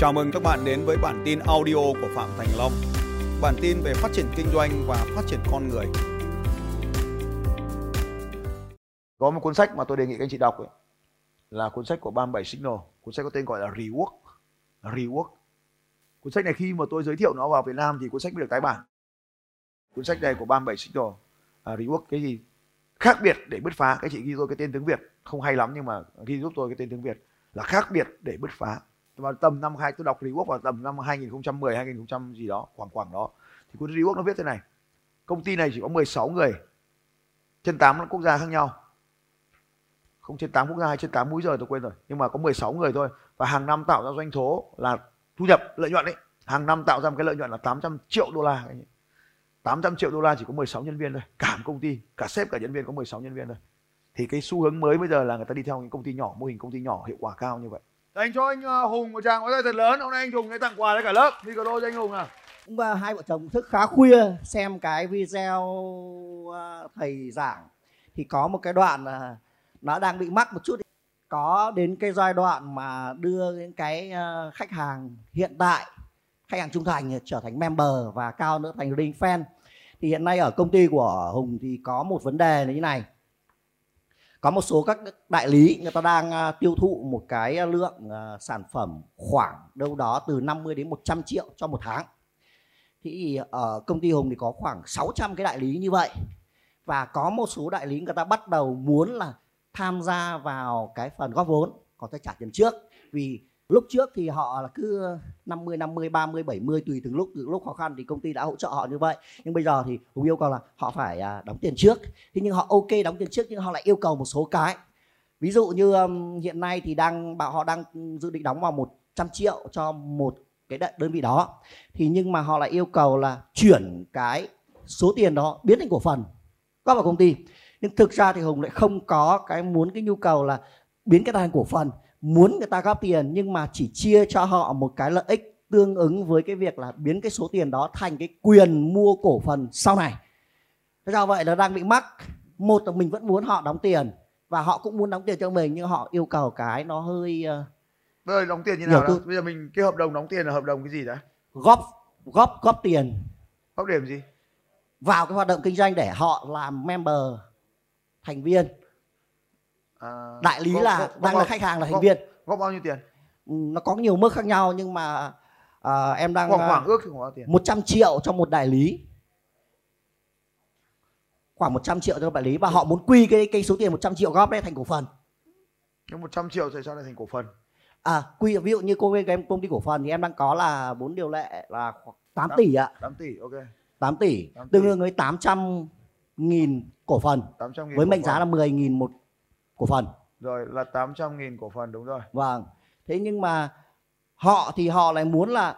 Chào mừng các bạn đến với bản tin audio của Phạm Thành Long. Bản tin về phát triển kinh doanh và phát triển con người. Có một cuốn sách mà tôi đề nghị các anh chị đọc ấy, là cuốn sách của 37 Signal. Cuốn sách có tên gọi là Rework. Rework. Cuốn sách này khi mà tôi giới thiệu nó vào Việt Nam thì cuốn sách mới được tái bản. Cuốn sách này của 37 Signal. À, Rework cái gì? Khác biệt để bứt phá. Các chị ghi tôi cái tên tiếng Việt. Không hay lắm nhưng mà ghi giúp tôi cái tên tiếng Việt. Là khác biệt để bứt phá vào tầm năm hai, tôi đọc Rework vào tầm năm 2010 2000 gì đó, khoảng khoảng đó, thì cuốn Rework nó viết thế này. Công ty này chỉ có 16 người, trên 8 quốc gia khác nhau. Không trên 8 quốc gia hay trên 8 mũi giờ tôi quên rồi, nhưng mà có 16 người thôi. Và hàng năm tạo ra doanh số là thu nhập, lợi nhuận ấy, hàng năm tạo ra một cái lợi nhuận là 800 triệu đô la. 800 triệu đô la chỉ có 16 nhân viên thôi, cả một công ty, cả sếp, cả nhân viên có 16 nhân viên thôi. Thì cái xu hướng mới bây giờ là người ta đi theo những công ty nhỏ, mô hình công ty nhỏ hiệu quả cao như vậy. Dành cho anh ờ, Hùng một tràng, có tay thật lớn. Hôm nay anh Hùng sẽ tặng quà cho cả lớp. Đi cho anh Hùng nào. Cũng hai vợ chồng thức khá khuya xem cái video ờ, thầy giảng thì có một cái đoạn là nó đang bị mắc một chút có đến cái giai đoạn mà đưa những cái ờ, khách hàng hiện tại, khách hàng trung thành trở thành member và cao nữa thành ring fan thì hiện nay ở công ty của Hùng thì có một vấn đề là như này có một số các đại lý, người ta đang à, tiêu thụ một cái à, lượng à, sản phẩm khoảng đâu đó từ 50 đến 100 triệu cho một tháng. Thì ở công ty Hùng thì có khoảng 600 cái đại lý như vậy. Và có một số đại lý người ta bắt đầu muốn là tham gia vào cái phần góp vốn, có thể trả tiền trước. Vì lúc trước thì họ là cứ 50 50 30 70 tùy từng lúc từ lúc khó khăn thì công ty đã hỗ trợ họ như vậy. Nhưng bây giờ thì hùng yêu cầu là họ phải à, đóng tiền trước. Thế nhưng họ ok đóng tiền trước nhưng họ lại yêu cầu một số cái. Ví dụ như um, hiện nay thì đang bảo họ đang dự định đóng vào 100 triệu cho một cái đơn vị đó. Thì nhưng mà họ lại yêu cầu là chuyển cái số tiền đó biến thành cổ phần góp vào công ty. Nhưng thực ra thì hùng lại không có cái muốn cái nhu cầu là biến cái thành cổ phần muốn người ta góp tiền nhưng mà chỉ chia cho họ một cái lợi ích tương ứng với cái việc là biến cái số tiền đó thành cái quyền mua cổ phần sau này. Thế do vậy nó đang bị mắc. Một là mình vẫn muốn họ đóng tiền và họ cũng muốn đóng tiền cho mình nhưng họ yêu cầu cái nó hơi uh, Bây giờ đóng tiền như nào đó? Bây giờ mình cái hợp đồng đóng tiền là hợp đồng cái gì đó? Góp góp góp tiền. Góp điểm gì? Vào cái hoạt động kinh doanh để họ làm member thành viên à, đại lý góp, là góp, đang góp, là khách hàng là thành viên. góp bao nhiêu tiền? Ừ, nó có nhiều mức khác nhau nhưng mà à, em đang khoảng, khoảng ước thì khoảng bao tiền? 100 triệu cho một đại lý. Khoảng 100 triệu cho đại lý và họ muốn quy cái cái số tiền 100 triệu góp đấy thành cổ phần. Nhưng 100 triệu thì sao lại thành cổ phần? À quy ví dụ như cô cái công ty cổ phần thì em đang có là bốn điều lệ là 8, 8 tỷ ạ. 8 tỷ ok. 8 tỷ, 8 tỷ. tương đương với 800 nghìn cổ phần. 800 nghìn với mệnh giá là 10 nghìn một cổ phần. Rồi là 800 nghìn cổ phần đúng rồi. Vâng. Thế nhưng mà họ thì họ lại muốn là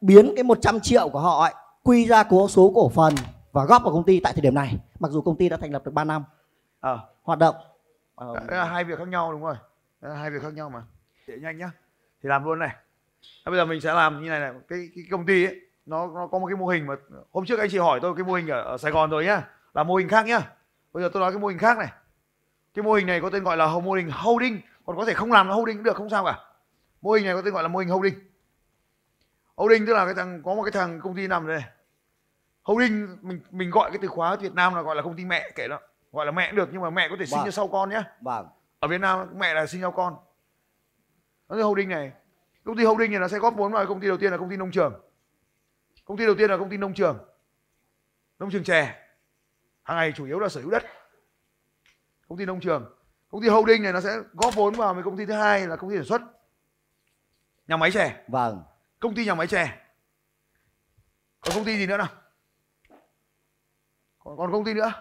biến cái 100 triệu của họ ấy, quy ra cố số cổ phần và góp vào công ty tại thời điểm này. Mặc dù công ty đã thành lập được 3 năm. À. Hoạt động. Đấy là hai việc khác nhau đúng rồi. Đấy là hai việc khác nhau mà. Để nhanh nhá. Thì làm luôn này. Bây giờ mình sẽ làm như này này. Cái, cái công ty ấy, nó, nó có một cái mô hình mà hôm trước anh chị hỏi tôi cái mô hình ở, ở Sài Gòn rồi nhá. Là mô hình khác nhá. Bây giờ tôi nói cái mô hình khác này cái mô hình này có tên gọi là mô hình holding còn có thể không làm là holding cũng được không sao cả. Mô hình này có tên gọi là mô hình holding holding tức là cái thằng có một cái thằng công ty nằm đây holding mình mình gọi cái từ khóa Việt Nam là gọi là công ty mẹ kể đó. Gọi là mẹ cũng được nhưng mà mẹ có thể sinh vâng. cho sau con nhé vâng. ở Việt Nam mẹ là sinh cho con. Nó là holding này. Công ty holding này nó sẽ góp vốn vào công ty đầu tiên là công ty nông trường. Công ty đầu tiên là công ty nông trường. Nông trường chè. Hàng ngày chủ yếu là sở hữu đất công ty nông trường. Công ty holding này nó sẽ góp vốn vào với công ty thứ hai là công ty sản xuất. Nhà máy chè. Vâng. Công ty nhà máy chè. Còn công ty gì nữa nào? Còn còn công ty nữa?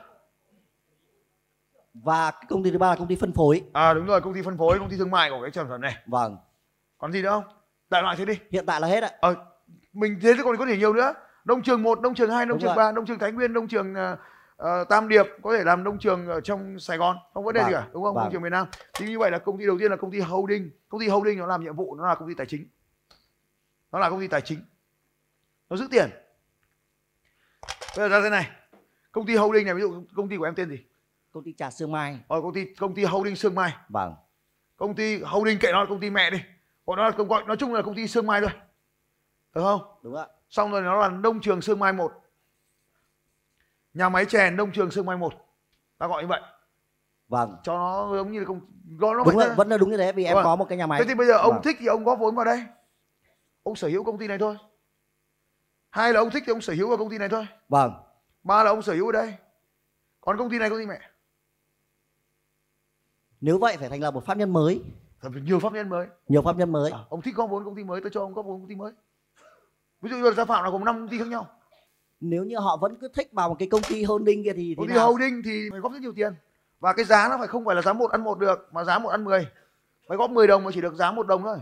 Và công ty thứ ba là công ty phân phối. À đúng rồi công ty phân phối công ty thương mại của cái sản phẩm này. Vâng. Còn gì nữa không? Đại loại thế đi. Hiện tại là hết ạ. Ờ mình thế còn có thể nhiều nữa. Nông trường một nông trường hai nông trường ba nông trường thái nguyên nông trường uh, uh, Tam Điệp có thể làm nông trường ở trong Sài Gòn không vấn đề vâng, gì cả đúng không? Vâng. nông trường miền Nam. Thì như vậy là công ty đầu tiên là công ty holding. Công ty holding nó làm nhiệm vụ nó là công ty tài chính. Nó là công ty tài chính. Nó giữ tiền. Bây giờ ra thế này. Công ty holding này ví dụ công ty của em tên gì? Công ty trà sương mai. Ờ công ty công ty holding sương mai. Vâng. Công ty holding kệ nó là công ty mẹ đi. Gọi nó là công gọi nói chung là công ty sương mai thôi. Được không? Đúng ạ. Xong rồi nó là nông trường sương mai một nhà máy chè nông trường sương mai một. Ta gọi như vậy. Vâng. Cho nó giống như công gọi nó đúng vậy rồi vẫn là đúng như thế vì em Vâng. có một cái nhà máy. Thế thì bây giờ ông Vâng. thích thì ông góp vốn vào đây. Ông sở hữu công ty này thôi. Hai là ông thích thì ông sở hữu vào công ty này thôi. Vâng. Ba là ông sở hữu ở đây. Còn công ty này công ty mẹ? Nếu vậy phải thành lập một pháp nhân mới. Nhiều pháp nhân mới. Nhiều pháp nhân mới. À, ông thích góp vốn công ty mới tôi cho ông góp vốn công ty mới. Ví dụ như là gia phạm là gồm năm công ty khác nhau nếu như họ vẫn cứ thích vào một cái công ty holding kia thì công ty holding thì phải góp rất nhiều tiền. Và cái giá nó phải không phải là giá một ăn một được mà giá một ăn 10 phải góp 10 đồng mà chỉ được giá một đồng thôi.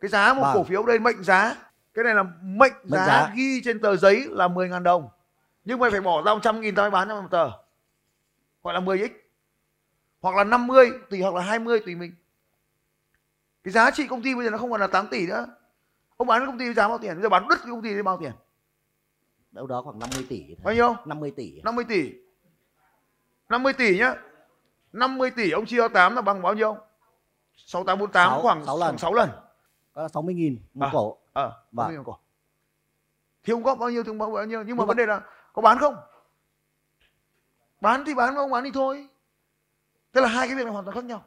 Cái giá một Vâng. cổ phiếu đây mệnh giá. Cái này là mệnh, giá, giá. ghi trên tờ giấy là 10.000 đồng. Nhưng mày phải bỏ ra 100 nghìn tao mới bán cho mày một tờ. Gọi là 10x hoặc là 50 tùy hoặc là 20 tùy mình. Cái giá trị công ty bây giờ nó không còn là 8 tỷ nữa. Ông bán công ty giá bao tiền? Bây giờ bán đứt cái công ty với bao tiền đâu đó khoảng 50 tỷ bao nhiêu? 50 tỷ. 50 tỷ. 50 tỷ nhá. 50 tỷ ông chia cho 8 là bằng bao nhiêu? 6848 Sáu- khoảng sáu lần. khoảng 6 lần. Đó là 60 nghìn một À. cổ. ờ Vâng. vâng. cổ. Thì ông góp bao nhiêu thì ông góp bao nhiêu? Nhưng mà mà- vấn đề là có bán không? Bán thì bán không bán thì thôi. Thế là hai cái việc này hoàn toàn khác nhau.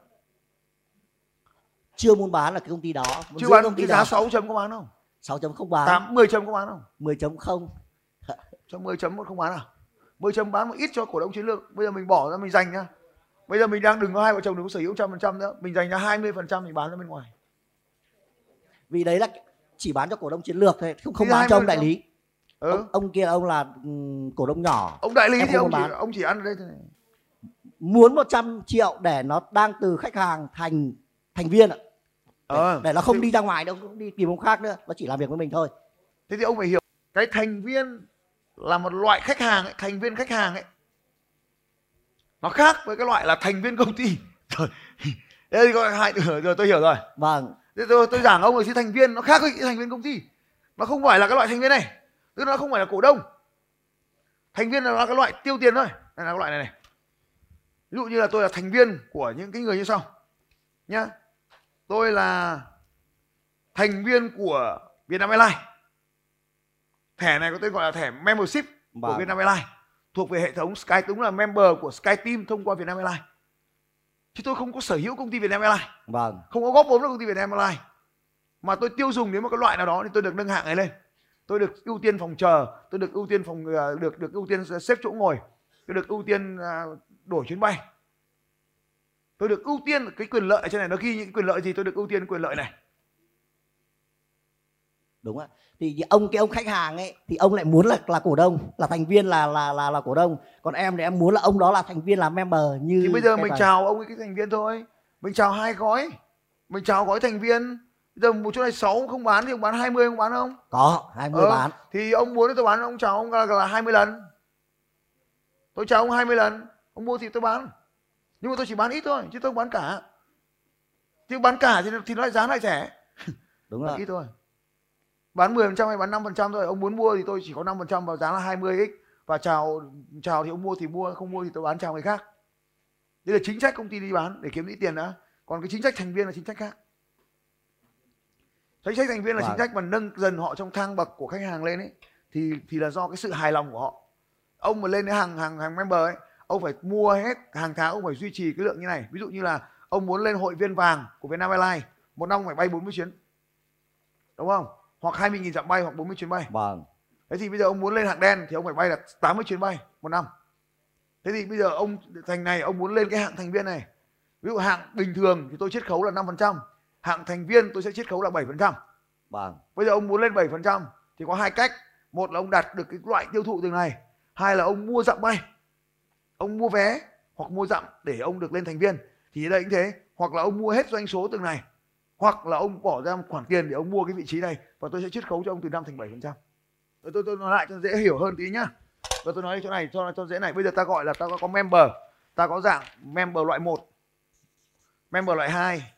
Chưa muốn bán là cái công ty đó. Muốn giữ bán công ty cái đó. giá 6 chấm có bán không? 6 chấm không bán. 8 10 chấm có bán không? 10 chấm không cho 10 chấm không bán à? 10 chấm bán một ít cho cổ đông chiến lược. Bây giờ mình bỏ ra mình dành nhá. Bây giờ mình đang đừng có hai vợ chồng đừng có sở hữu trăm phần trăm nữa. Mình dành ra 20 phần trăm mình bán ra bên ngoài. Vì đấy là chỉ bán cho cổ đông chiến lược thôi không không Thì bán cho ông 20% đại lý. Ừ. ông, ông kia ông là ừm, cổ đông nhỏ. Ông đại lý Em thì ông chỉ bán. ông chỉ ăn ở đây thôi này. Muốn 100 triệu để nó đang từ khách hàng thành thành viên ạ. Để, Ờ, để nó không thì- đi ra ngoài đâu không đi tìm ông khác nữa. Nó chỉ làm việc với mình thôi. Thế thì ông phải hiểu cái thành viên là một loại khách hàng ấy, thành viên khách hàng ấy. Nó khác với cái loại là thành viên công ty. Rồi thì có hai rồi, rồi tôi hiểu rồi. Vâng. Thế tôi, tôi giảng ông là chứ thành viên nó khác với cái thành viên công ty. Nó không phải là cái loại thành viên này tức là nó không phải là cổ đông. Thành viên là cái loại tiêu tiền thôi. Đây là cái loại này này. Ví dụ như là tôi là thành viên của những cái người như sau nhá. Tôi là thành viên của Vietnam Airlines thẻ này có tên gọi là thẻ membership của Vâng. Vietnam Airlines. Thuộc về hệ thống Sky đúng là member của SkyTeam thông qua Vietnam Airlines. Chứ tôi không có sở hữu công ty Vietnam Airlines. Vâng. Không có góp vốn vào công ty Vietnam Airlines. Mà tôi tiêu dùng đến một cái loại nào đó thì tôi được nâng hạng này lên. Tôi được ưu tiên phòng chờ tôi được ưu tiên phòng ờ, được được ưu tiên xếp chỗ ngồi tôi được ưu tiên ờ, đổi chuyến bay. Tôi được ưu tiên cái quyền lợi trên này. Nó ghi những quyền lợi gì tôi được ưu tiên quyền lợi này đúng ạ. Thì ông cái ông khách hàng ấy thì ông lại muốn là là cổ đông là thành viên là là là là cổ đông. Còn em thì em muốn là ông đó là thành viên là member như thì bây giờ mình chào ông ấy cái thành viên thôi. Mình chào hai gói. Mình chào gói thành viên. Bây giờ một chỗ này 6 không bán thì ông bán 20 không bán không? Có 20 Ờ, bán. thì ông muốn tôi bán ông chào ông là, là 20 lần. Tôi chào ông 20 lần. Ông mua thì tôi bán. Nhưng mà tôi chỉ bán ít thôi chứ tôi không bán cả. Chứ bán cả thì thì nó lại giá lại rẻ. Đúng rồi ít thôi bán 10% hay bán 5% thôi ông muốn mua thì tôi chỉ có 5% vào giá là 20x và chào chào thì ông mua thì mua không mua thì tôi bán chào người khác. Đây là chính sách công ty đi bán để kiếm ít tiền đã. Còn cái chính sách thành viên là chính sách khác. Chính sách thành viên là Vâng. chính sách mà nâng dần họ trong thang bậc của khách hàng lên ấy thì thì là do cái sự hài lòng của họ. Ông mà lên cái hàng hàng hàng member ấy ông phải mua hết hàng tháng ông phải duy trì cái lượng như này. Ví dụ như là ông muốn lên hội viên vàng của Vietnam Airlines một năm phải bay 40 chuyến. Đúng không hoặc 20.000 dặm bay hoặc 40 chuyến bay. Vâng. Thế thì bây giờ ông muốn lên hạng đen thì ông phải bay là 80 chuyến bay một năm. Thế thì bây giờ ông thành này ông muốn lên cái hạng thành viên này. Ví dụ hạng bình thường thì tôi chiết khấu là 5% hạng thành viên tôi sẽ chiết khấu là 7% vâng. Bây giờ ông muốn lên 7% thì có hai cách. Một là ông đạt được cái loại tiêu thụ từng này. Hai là ông mua dặm bay. Ông mua vé hoặc mua dặm để ông được lên thành viên. Thì ở đây cũng thế. Hoặc là ông mua hết doanh số từng này hoặc là ông bỏ ra một khoản tiền để ông mua cái vị trí này và tôi sẽ chiết khấu cho ông từ 5 thành 7% tôi, tôi, tôi nói lại cho dễ hiểu hơn tí nhá. Và tôi nói chỗ này cho cho dễ này. Bây giờ ta gọi là ta có, có member. Ta có dạng member loại 1 member loại 2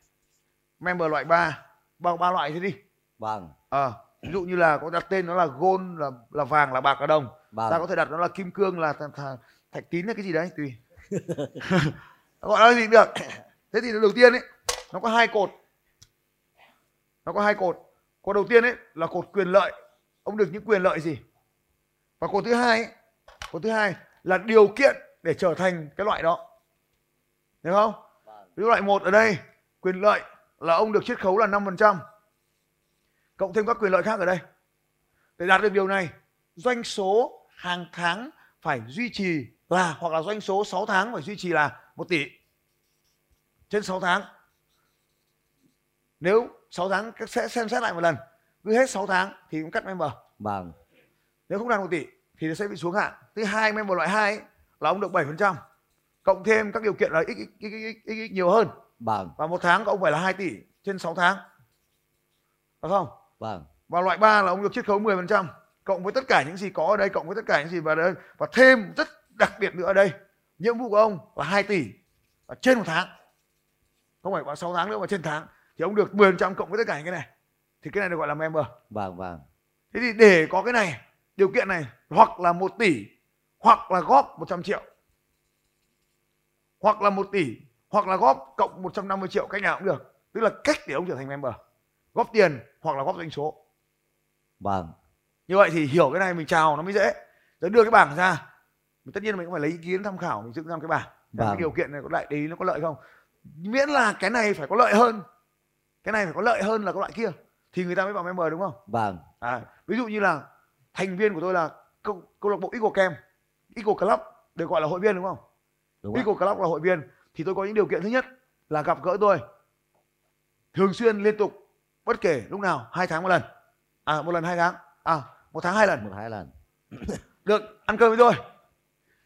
member loại 3 bằng ba loại thế đi. Vâng. Ờ, ví dụ như là có đặt tên nó là gold là là vàng là bạc là đồng. Vâng. Ta có thể đặt nó là kim cương là th- th- thạch tín hay cái gì đấy tùy. Gọi nó gì cũng được. Thế thì đầu tiên ấy nó có hai cột nó có hai cột. Cột đầu tiên ấy là cột quyền lợi. Ông được những quyền lợi gì? Và cột thứ hai ấy, cột thứ hai là điều kiện để trở thành cái loại đó. Hiểu không? Ví dụ loại một ở đây quyền lợi là ông được chiết khấu là 5% cộng thêm các quyền lợi khác ở đây. Để đạt được điều này doanh số hàng tháng phải duy trì là hoặc là doanh số 6 tháng phải duy trì là 1 tỷ trên 6 tháng. Nếu 6 tháng sẽ xem xét lại một lần. Cứ hết 6 tháng thì cũng cắt member. Vâng. Nếu không đạt 1 tỷ thì nó sẽ bị xuống hạn. Thứ hai member loại 2 ấy, là ông được 7% cộng thêm các điều kiện là x, x, x, x, x, x nhiều hơn. Vâng. Và một tháng ông phải là 2 tỷ trên 6 tháng. Được không? Vâng. Và loại 3 là ông được chiết khấu 10% cộng với tất cả những gì có ở đây cộng với tất cả những gì vào đây. Và thêm rất đặc biệt nữa ở đây nhiệm vụ của ông là 2 tỷ và trên một tháng. Không phải vào 6 tháng nữa mà trên tháng thì ông được 10% cộng với tất cả những cái này. Thì cái này được gọi là member. Vâng vâng. Thế thì để có cái này điều kiện này hoặc là 1 tỷ hoặc là góp 100 triệu. Hoặc là 1 tỷ hoặc là góp cộng 150 triệu cách nào cũng được. Tức là cách để ông trở thành member. Góp tiền hoặc là góp doanh số. Vâng. Như vậy thì hiểu cái này mình chào nó mới dễ. Rồi đưa cái bảng ra. Mình tất nhiên mình cũng phải lấy ý kiến tham khảo mình dựng ra cái bảng. Vâng. cái điều kiện này có lợi đấy nó có lợi không. Miễn là cái này phải có lợi hơn cái này phải có lợi hơn là cái loại kia. Thì người ta mới vào member đúng không? Vâng. À, ví dụ như là thành viên của tôi là câu, câu lạc bộ Eagle Camp Eagle Club được gọi là hội viên đúng không? Đúng Eagle Club là hội viên. Thì tôi có những điều kiện thứ nhất là gặp gỡ tôi thường xuyên liên tục bất kể lúc nào hai tháng một lần. À một lần hai tháng. À một tháng hai lần. Một hai lần. Được ăn cơm với tôi.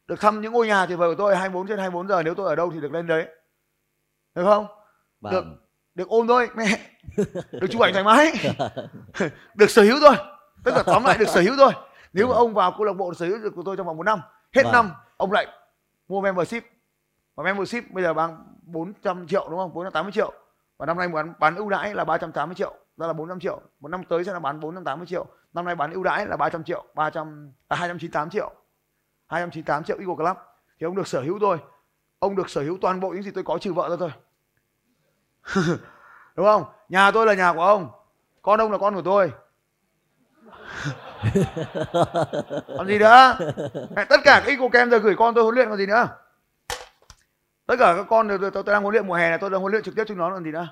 Được thăm những ngôi nhà tuyệt vời của tôi 24 trên 24 giờ. Nếu tôi ở đâu thì được lên đấy. Được không? Vâng. được được ôm tôi mẹ. Được chụp ảnh thoải mái. Được sở hữu thôi. Tất cả tóm lại được sở hữu thôi. Nếu mà vâng. ông vào câu lạc bộ sở hữu được của tôi trong vòng một năm hết vâng. năm ông lại mua membership. Và membership bây giờ bằng 400 triệu đúng không? 480 triệu. Và năm nay bán bán ưu đãi là 380 triệu. Đó là 400 triệu. Một năm tới sẽ là bán 480 triệu. Năm nay bán ưu đãi là 300 triệu 300 à, 298 triệu. 298 triệu Eagle Club. Thì ông được sở hữu tôi ông được sở hữu toàn bộ những gì tôi có trừ vợ ra thôi đúng không? Nhà tôi là nhà của ông. Con ông là con của tôi. Còn gì nữa? Tất cả các Eagle Camp giờ gửi con tôi huấn luyện còn gì nữa? Tất cả các con tôi, tôi, tôi đang huấn luyện mùa hè này tôi đang huấn luyện trực tiếp chúng nó còn gì nữa?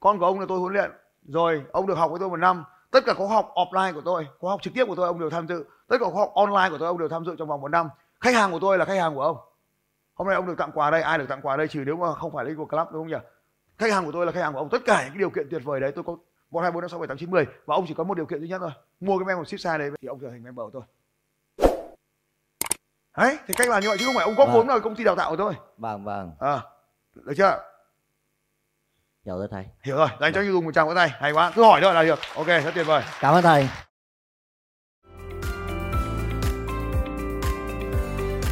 Con của ông là tôi huấn luyện rồi ông được học với tôi một năm. Tất cả khóa học offline của tôi khóa học trực tiếp của tôi ông đều tham dự. Tất cả khóa học online của tôi ông đều tham dự trong vòng một năm. Khách hàng của tôi là khách hàng của ông. Hôm nay ông được tặng quà đây ai được tặng quà đây? Trừ nếu mà không phải Eagle Club đúng không nhỉ khách hàng của tôi là khách hàng của ông. Tất cả những điều kiện tuyệt vời đấy tôi có một hai bốn năm sáu bảy tám chín mười và ông chỉ có một điều kiện duy nhất thôi. Mua cái membership size đấy thì ông trở thành member của tôi. Đấy thì cách làm như vậy chứ không phải ông góp vâng. vốn vào công ty đào tạo của tôi. Vâng vâng. À, được chưa? Hiểu rồi thầy. Hiểu rồi dành cho vâng. dùng một tràng vỗ tay. Hay quá. Cứ hỏi thôi là được. Ok rất tuyệt vời. Cảm ơn thầy.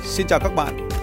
Xin chào các bạn